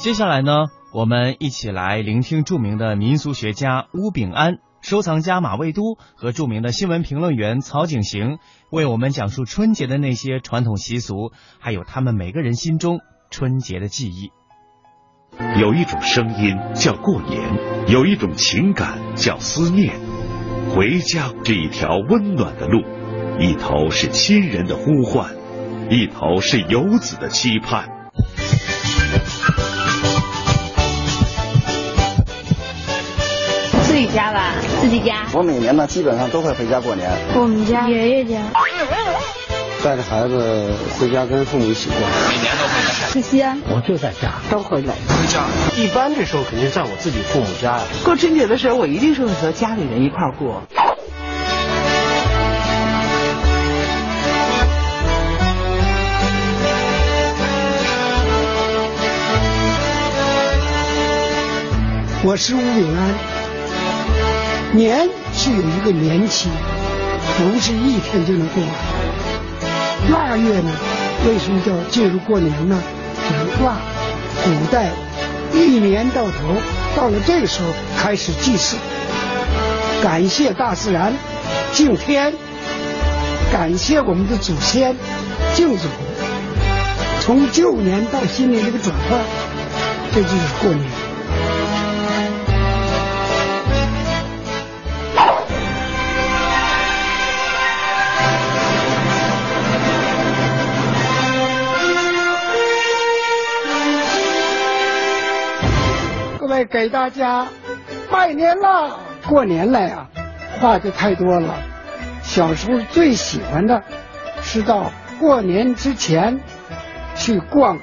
接下来呢，我们一起来聆听著名的民俗学家巫炳安、收藏家马未都和著名的新闻评论员曹景行为我们讲述春节的那些传统习俗，还有他们每个人心中春节的记忆。有一种声音叫过年，有一种情感叫思念。回家这一条温暖的路，一头是亲人的呼唤，一头是游子的期盼。家吧，自己家。我每年呢，基本上都会回家过年。我们家爷爷家。带着孩子回家跟父母一起过。每年都回家。去西安。我就在家，都回来。回家。一般这时候肯定在我自己父母家呀。过春节的时候，我一定是会和家里人一块过。我是吴炳安。年是有一个年期，不是一天就能过完。腊月呢，为什么叫进入过年呢？就是腊，古代一年到头，到了这个时候开始祭祀，感谢大自然，敬天，感谢我们的祖先，敬祖。从旧年到新年这个转换，这就是过年。给大家拜年了，过年了呀，话就太多了。小时候最喜欢的是到过年之前去逛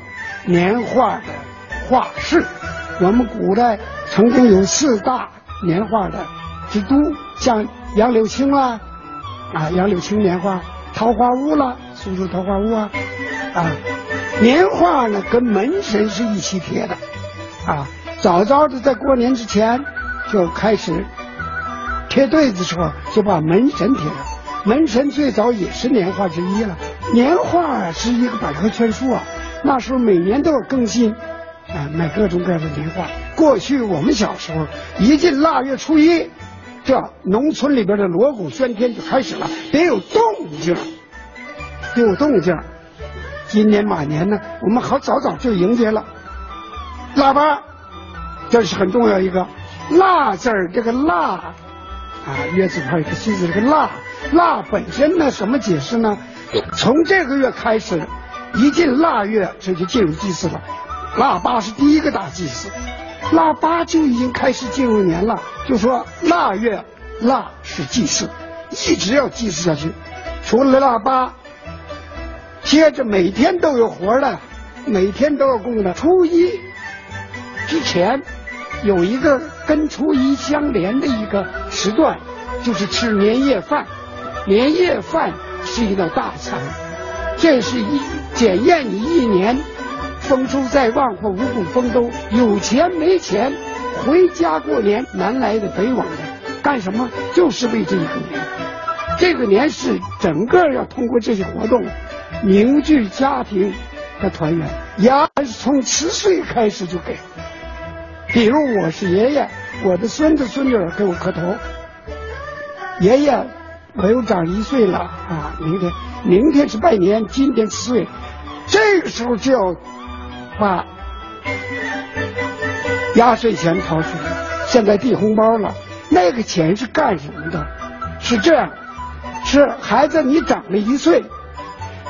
年画的画室。我们古代曾经有四大年画的之都，像杨柳青啊，啊杨柳青年画、桃花坞啦，苏州桃花坞啊，啊年画呢跟门神是一起贴的，啊。早早的在过年之前就开始贴对子的时候，就把门神贴上。门神最早也是年画之一了。年画是一个百科全书啊，那时候每年都要更新，啊，买各种各样的年画。过去我们小时候一进腊月初一，这农村里边的锣鼓喧天就开始了，得有动静，有动静。今年马年呢，我们好早早就迎接了腊八。这是很重要一个“腊”字儿，这个“腊”啊，月字旁一个“西”字，这个“腊”腊本身呢，什么解释呢？从这个月开始，一进腊月，这就进入祭祀了。腊八是第一个大祭祀，腊八就已经开始进入年了。就说腊月，腊是祭祀，一直要祭祀下去。除了腊八，接着每天都有活的，每天都要供的。初一之前。有一个跟初一相连的一个时段，就是吃年夜饭。年夜饭是一道大餐，这是一检验你一年丰收在望或五谷丰收，有钱没钱，回家过年，南来的北往的，干什么？就是为这一个年。这个年是整个要通过这些活动凝聚家庭的团圆。牙是从十岁开始就给。比如我是爷爷，我的孙子孙女给我磕头。爷爷，我又长一岁了啊！明天，明天是拜年，今天七岁，这个时候就要把压岁钱掏出来。现在递红包了，那个钱是干什么的？是这样，是孩子你长了一岁，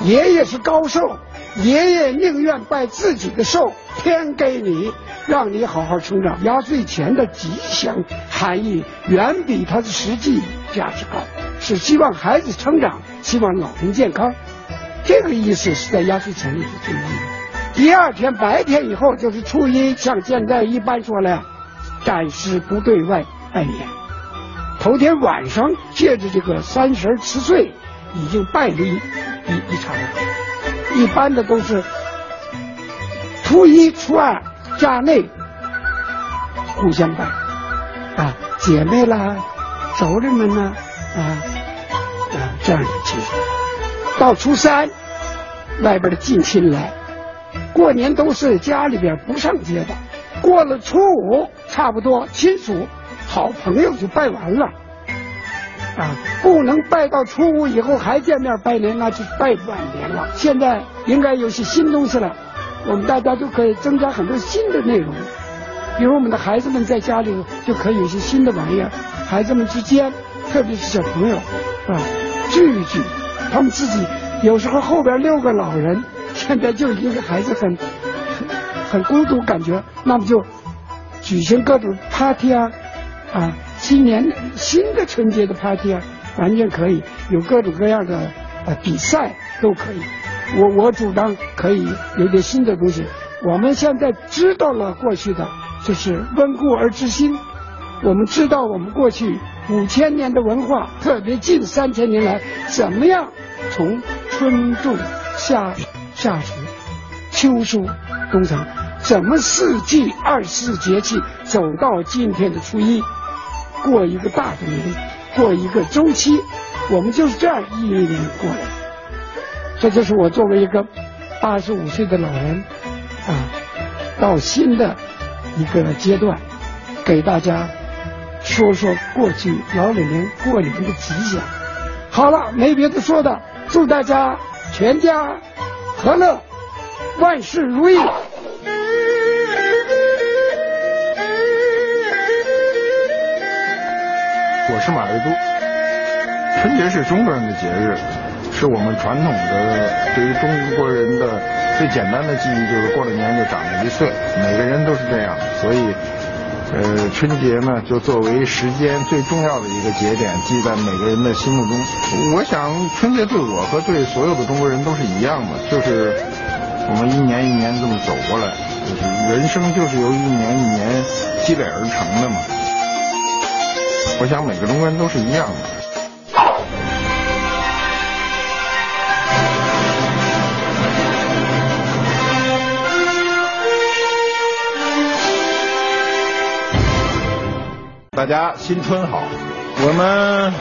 爷爷是高寿，爷爷宁愿拜自己的寿，天给你。让你好好成长，压岁钱的吉祥含义远比它的实际价值高，是希望孩子成长，希望老人健康，这个意思是在压岁钱里头最意义。第二天白天以后就是初一，像现在一般说了，暂时不对外拜年。头天晚上借着这个三十吃岁，已经拜了一一一场了。一般的都是初一、初二。家内互相拜啊，姐妹啦，熟人们呢啊啊这样的亲属。到初三，外边的近亲来，过年都是家里边不上街的，过了初五，差不多亲属、好朋友就拜完了。啊，不能拜到初五以后还见面拜年，那就拜晚年了。现在应该有些新东西了，我们大家都可以增加很多新的内容，比如我们的孩子们在家里就可以有些新的玩意儿，孩子们之间，特别是小朋友，啊，聚一聚，他们自己有时候后边六个老人，现在就一个孩子很很孤独感觉，那么就举行各种 party 啊，啊。新年新的春节的 party 啊，完全可以有各种各样的呃比赛都可以。我我主张可以有点新的东西。我们现在知道了过去的，就是温故而知新。我们知道我们过去五千年的文化，特别近三千年来，怎么样从春种夏夏熟秋收冬藏，怎么四季二十四节气走到今天的初一。过一个大的年，过一个周期，我们就是这样一年一年过来。这就是我作为一个八十五岁的老人啊，到新的一个阶段，给大家说说过去老李年过年的吉祥。好了，没别的说的，祝大家全家和乐，万事如意。我是马未都。春节是中国人的节日，是我们传统的对于中国人的最简单的记忆，就是过了年就长了一岁，每个人都是这样。所以，呃，春节呢，就作为时间最重要的一个节点，记在每个人的心目中。我想，春节对我和对所有的中国人都是一样的，就是我们一年一年这么走过来，人生就是由一年一年积累而成的嘛。我想每个中国人都是一样的。大家新春好！我们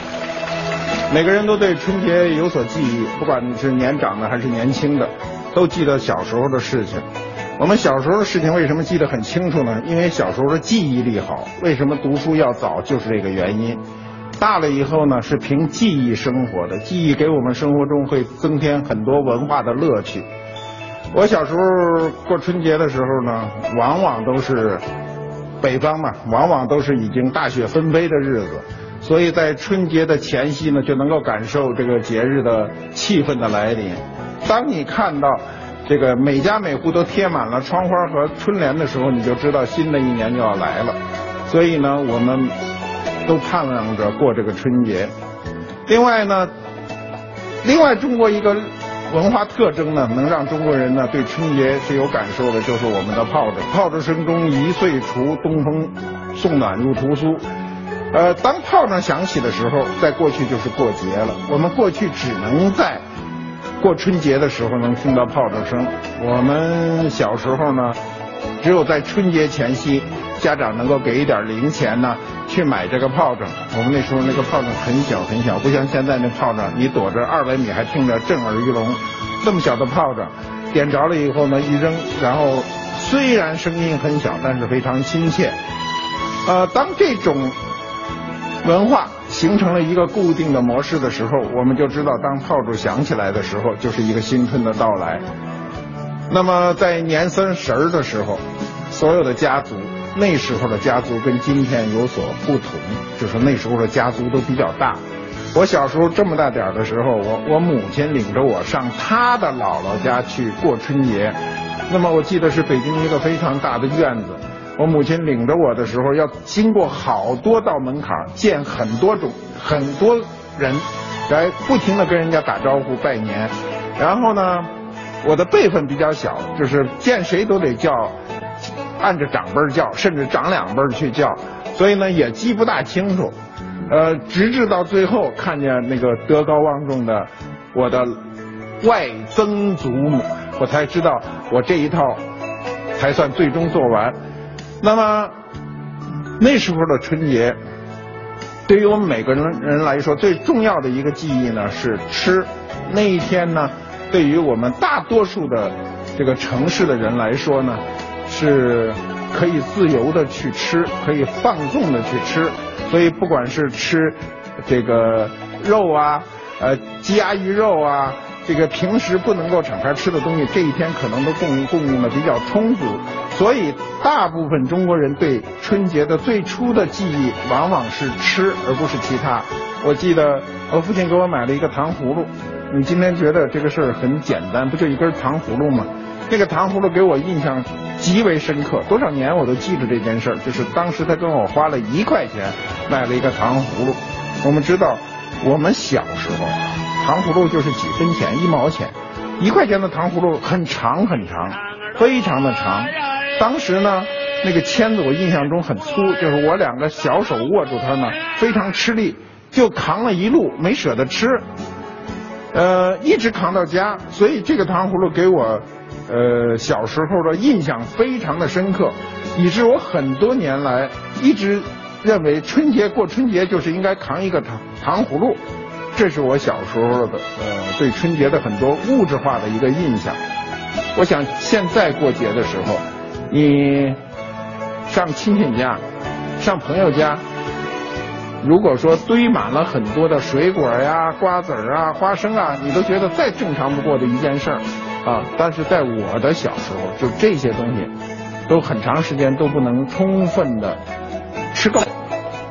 每个人都对春节有所记忆，不管是年长的还是年轻的，都记得小时候的事情。我们小时候的事情为什么记得很清楚呢？因为小时候的记忆力好。为什么读书要早？就是这个原因。大了以后呢，是凭记忆生活的，记忆给我们生活中会增添很多文化的乐趣。我小时候过春节的时候呢，往往都是北方嘛，往往都是已经大雪纷飞的日子，所以在春节的前夕呢，就能够感受这个节日的气氛的来临。当你看到。这个每家每户都贴满了窗花和春联的时候，你就知道新的一年就要来了。所以呢，我们都盼望着过这个春节。另外呢，另外中国一个文化特征呢，能让中国人呢对春节是有感受的，就是我们的炮仗。炮仗声中一岁除，东风送暖入屠苏。呃，当炮仗响起的时候，在过去就是过节了。我们过去只能在。过春节的时候能听到炮仗声。我们小时候呢，只有在春节前夕，家长能够给一点零钱呢，去买这个炮仗。我们那时候那个炮仗很小很小，不像现在那炮仗，你躲着二百米还听着震耳欲聋。这么小的炮仗，点着了以后呢，一扔，然后虽然声音很小，但是非常亲切。呃，当这种文化。形成了一个固定的模式的时候，我们就知道，当炮竹响起来的时候，就是一个新春的到来。那么在年三十儿的时候，所有的家族，那时候的家族跟今天有所不同，就是那时候的家族都比较大。我小时候这么大点儿的时候，我我母亲领着我上她的姥姥家去过春节。那么我记得是北京一个非常大的院子。我母亲领着我的时候，要经过好多道门槛，见很多种很多人，来不停的跟人家打招呼拜年。然后呢，我的辈分比较小，就是见谁都得叫，按着长辈叫，甚至长两辈去叫，所以呢也记不大清楚。呃，直至到最后看见那个德高望重的我的外曾祖母，我才知道我这一套才算最终做完。那么那时候的春节，对于我们每个人人来说，最重要的一个记忆呢是吃。那一天呢，对于我们大多数的这个城市的人来说呢，是可以自由的去吃，可以放纵的去吃，所以不管是吃这个肉啊，呃，鸡鸭鱼肉啊。这个平时不能够敞开吃的东西，这一天可能都供应供应的比较充足，所以大部分中国人对春节的最初的记忆往往是吃，而不是其他。我记得我父亲给我买了一个糖葫芦，你今天觉得这个事儿很简单，不就一根糖葫芦吗？这个糖葫芦给我印象极为深刻，多少年我都记着这件事儿，就是当时他跟我花了一块钱买了一个糖葫芦。我们知道，我们小时候。糖葫芦就是几分钱，一毛钱，一块钱的糖葫芦很长很长，非常的长。当时呢，那个签子我印象中很粗，就是我两个小手握住它呢，非常吃力，就扛了一路，没舍得吃，呃，一直扛到家。所以这个糖葫芦给我，呃，小时候的印象非常的深刻，以致我很多年来一直认为春节过春节就是应该扛一个糖糖葫芦。这是我小时候的呃对春节的很多物质化的一个印象。我想现在过节的时候，你上亲戚家、上朋友家，如果说堆满了很多的水果呀、瓜子啊、花生啊，你都觉得再正常不过的一件事儿啊。但是在我的小时候，就这些东西都很长时间都不能充分的吃够。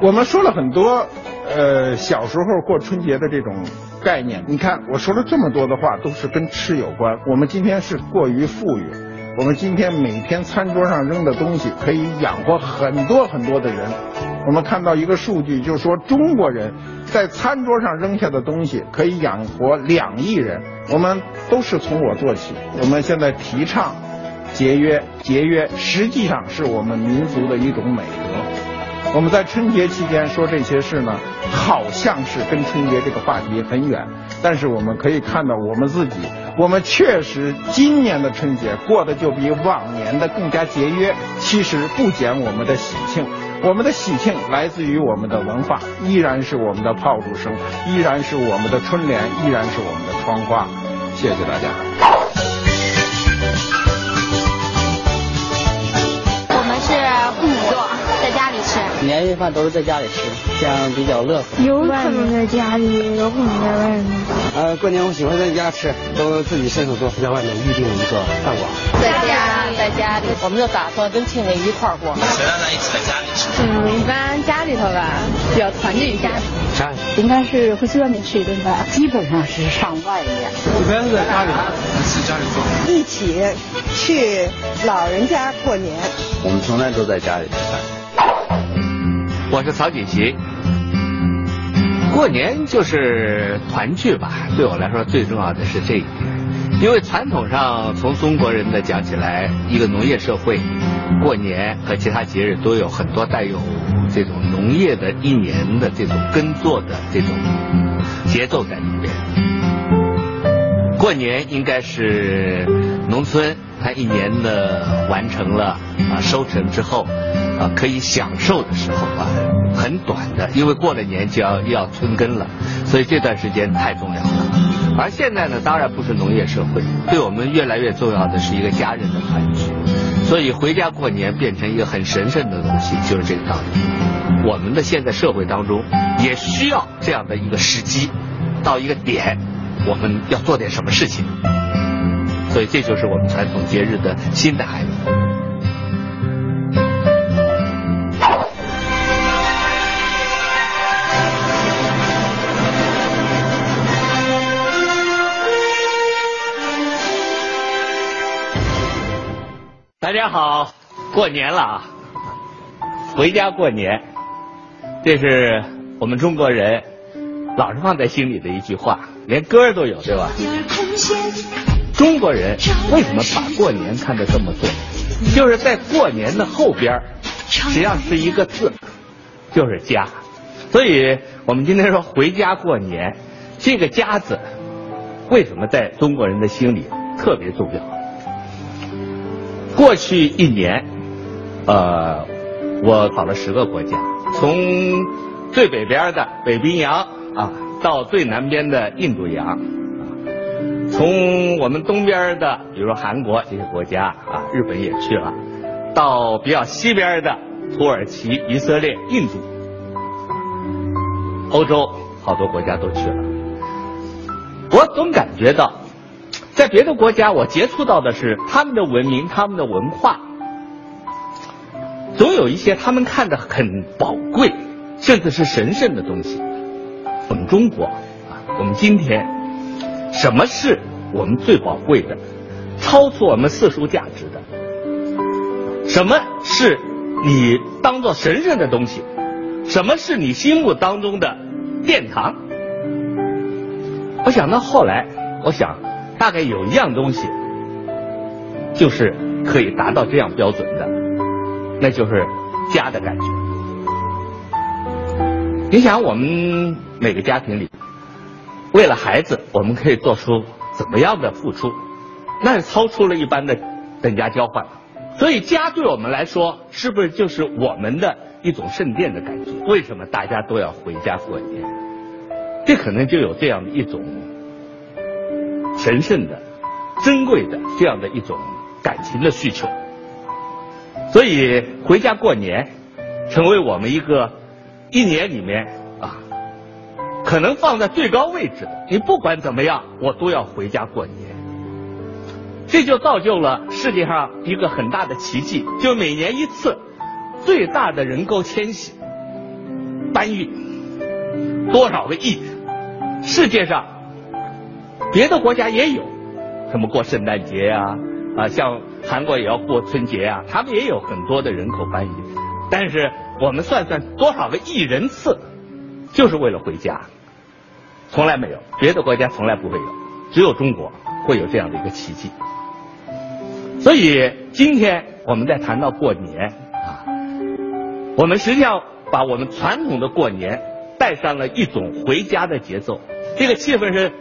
我们说了很多。呃，小时候过春节的这种概念，你看我说了这么多的话，都是跟吃有关。我们今天是过于富裕，我们今天每天餐桌上扔的东西可以养活很多很多的人。我们看到一个数据，就是说中国人在餐桌上扔下的东西可以养活两亿人。我们都是从我做起，我们现在提倡节约，节约实际上是我们民族的一种美德。我们在春节期间说这些事呢，好像是跟春节这个话题很远，但是我们可以看到我们自己，我们确实今年的春节过得就比往年的更加节约。其实不减我们的喜庆，我们的喜庆来自于我们的文化，依然是我们的炮竹声，依然是我们的春联，依然是我们的窗花。谢谢大家。我们是母女座，在家里吃年夜饭都是在家里吃，这样比较乐呵。有可能在家里，有可能在外面。呃，过年我喜欢在家吃，都自己伸手做，在外面预定一个饭馆。在家，在家里，我们就打算跟亲戚一块儿过。谁让咱一起在家里吃？嗯，一般家里头吧，比较团聚一下。家里应该是会去外面吃一顿饭，基本上是上外面。一般是在家里，是家里做。一起去老人家过年。我们从来都在家里吃饭。我是曹锦旗。过年就是团聚吧，对我来说最重要的是这一点。因为传统上，从中国人的讲起来，一个农业社会，过年和其他节日都有很多带有这种农业的一年的这种耕作的这种节奏在里边。过年应该是农村它一年的完成了啊收成之后。啊，可以享受的时候啊，很短的，因为过了年就要要春耕了，所以这段时间太重要了。而现在呢，当然不是农业社会，对我们越来越重要的是一个家人的团聚，所以回家过年变成一个很神圣的东西，就是这个道理。我们的现在社会当中也需要这样的一个时机，到一个点，我们要做点什么事情，所以这就是我们传统节日的新的含义。大家好，过年了啊！回家过年，这是我们中国人老是放在心里的一句话，连歌都有，对吧？中国人为什么把过年看得这么重？就是在过年的后边，实际上是一个字，就是家。所以我们今天说回家过年，这个家字为什么在中国人的心里特别重要？过去一年，呃，我跑了十个国家，从最北边的北冰洋啊，到最南边的印度洋，从我们东边的，比如说韩国这些国家啊，日本也去了，到比较西边的土耳其、以色列、印度，欧洲好多国家都去了。我总感觉到，在别的国家，我接触到的是他们的文明、他们的文化，总有一些他们看的很宝贵，甚至是神圣的东西。我们中国啊，我们今天什么是我们最宝贵的，超出我们世俗价值的？什么是你当做神圣的东西？什么是你心目当中的殿堂？我想到后来，我想大概有一样东西，就是可以达到这样标准的，那就是家的感觉。你想，我们每个家庭里，为了孩子，我们可以做出怎么样的付出？那是超出了一般的等价交换。所以，家对我们来说，是不是就是我们的一种圣殿的感觉？为什么大家都要回家过年？这可能就有这样的一种神圣的、珍贵的这样的一种感情的需求。所以，回家过年成为我们一个。一年里面啊，可能放在最高位置的。你不管怎么样，我都要回家过年。这就造就了世界上一个很大的奇迹，就每年一次最大的人口迁徙搬运多少个亿？世界上别的国家也有，什么过圣诞节呀啊，像韩国也要过春节啊，他们也有很多的人口搬移，但是。我们算算多少个亿人次，就是为了回家，从来没有，别的国家从来不会有，只有中国会有这样的一个奇迹。所以今天我们在谈到过年啊，我们实际上把我们传统的过年带上了一种回家的节奏，这个气氛是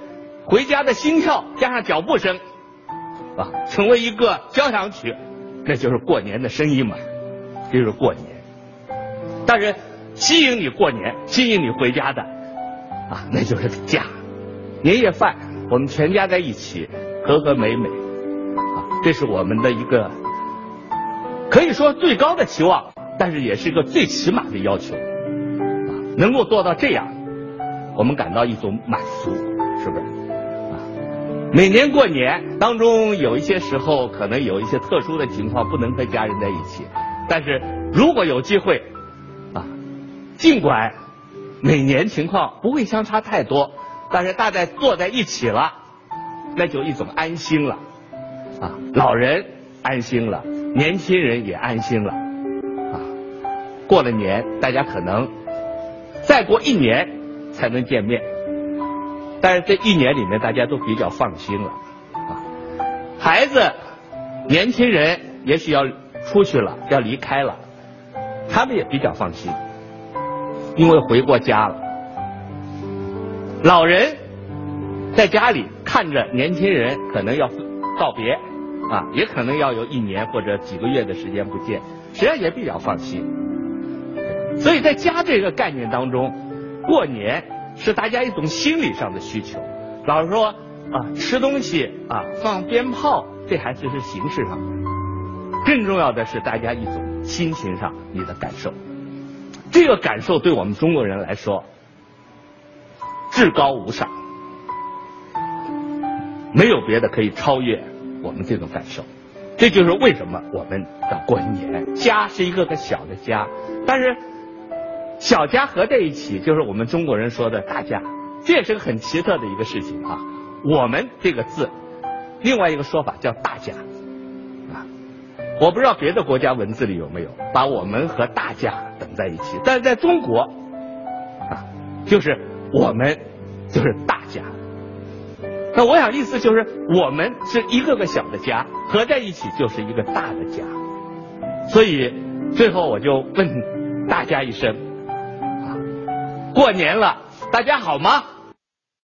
回家的心跳加上脚步声啊，成为一个交响曲，那就是过年的声音嘛，就是过年。但是吸引你过年、吸引你回家的啊，那就是家。年夜饭，我们全家在一起，和和美美啊，这是我们的一个可以说最高的期望，但是也是一个最起码的要求啊。能够做到这样，我们感到一种满足，是不是？每年过年当中有一些时候可能有一些特殊的情况不能和家人在一起，但是如果有机会。啊尽管每年情况不会相差太多，但是大家坐在一起了，那就一种安心了啊，老人安心了，年轻人也安心了啊。过了年，大家可能再过一年才能见面，但是这一年里面大家都比较放心了啊。孩子、年轻人也许要出去了，要离开了，他们也比较放心。因为回过家了，老人在家里看着年轻人可能要告别啊，也可能要有一年或者几个月的时间不见，实际上也比较放心。所以在家这个概念当中，过年是大家一种心理上的需求。老实说啊，吃东西啊，放鞭炮，这还只是形式上，更重要的是大家一种心情上你的感受。这个感受对我们中国人来说至高无上，没有别的可以超越我们这种感受。这就是为什么我们要过年。家是一个个小的家，但是小家合在一起，就是我们中国人说的大家。这也是个很奇特的一个事情啊。我们这个字，另外一个说法叫大家。啊我不知道别的国家文字里有没有把我们和大家等在一起，但是在中国啊，就是我们就是大家。那我想意思就是我们是一个个小的家合在一起就是一个大的家。所以最后我就问大家一声，过年了，大家好吗？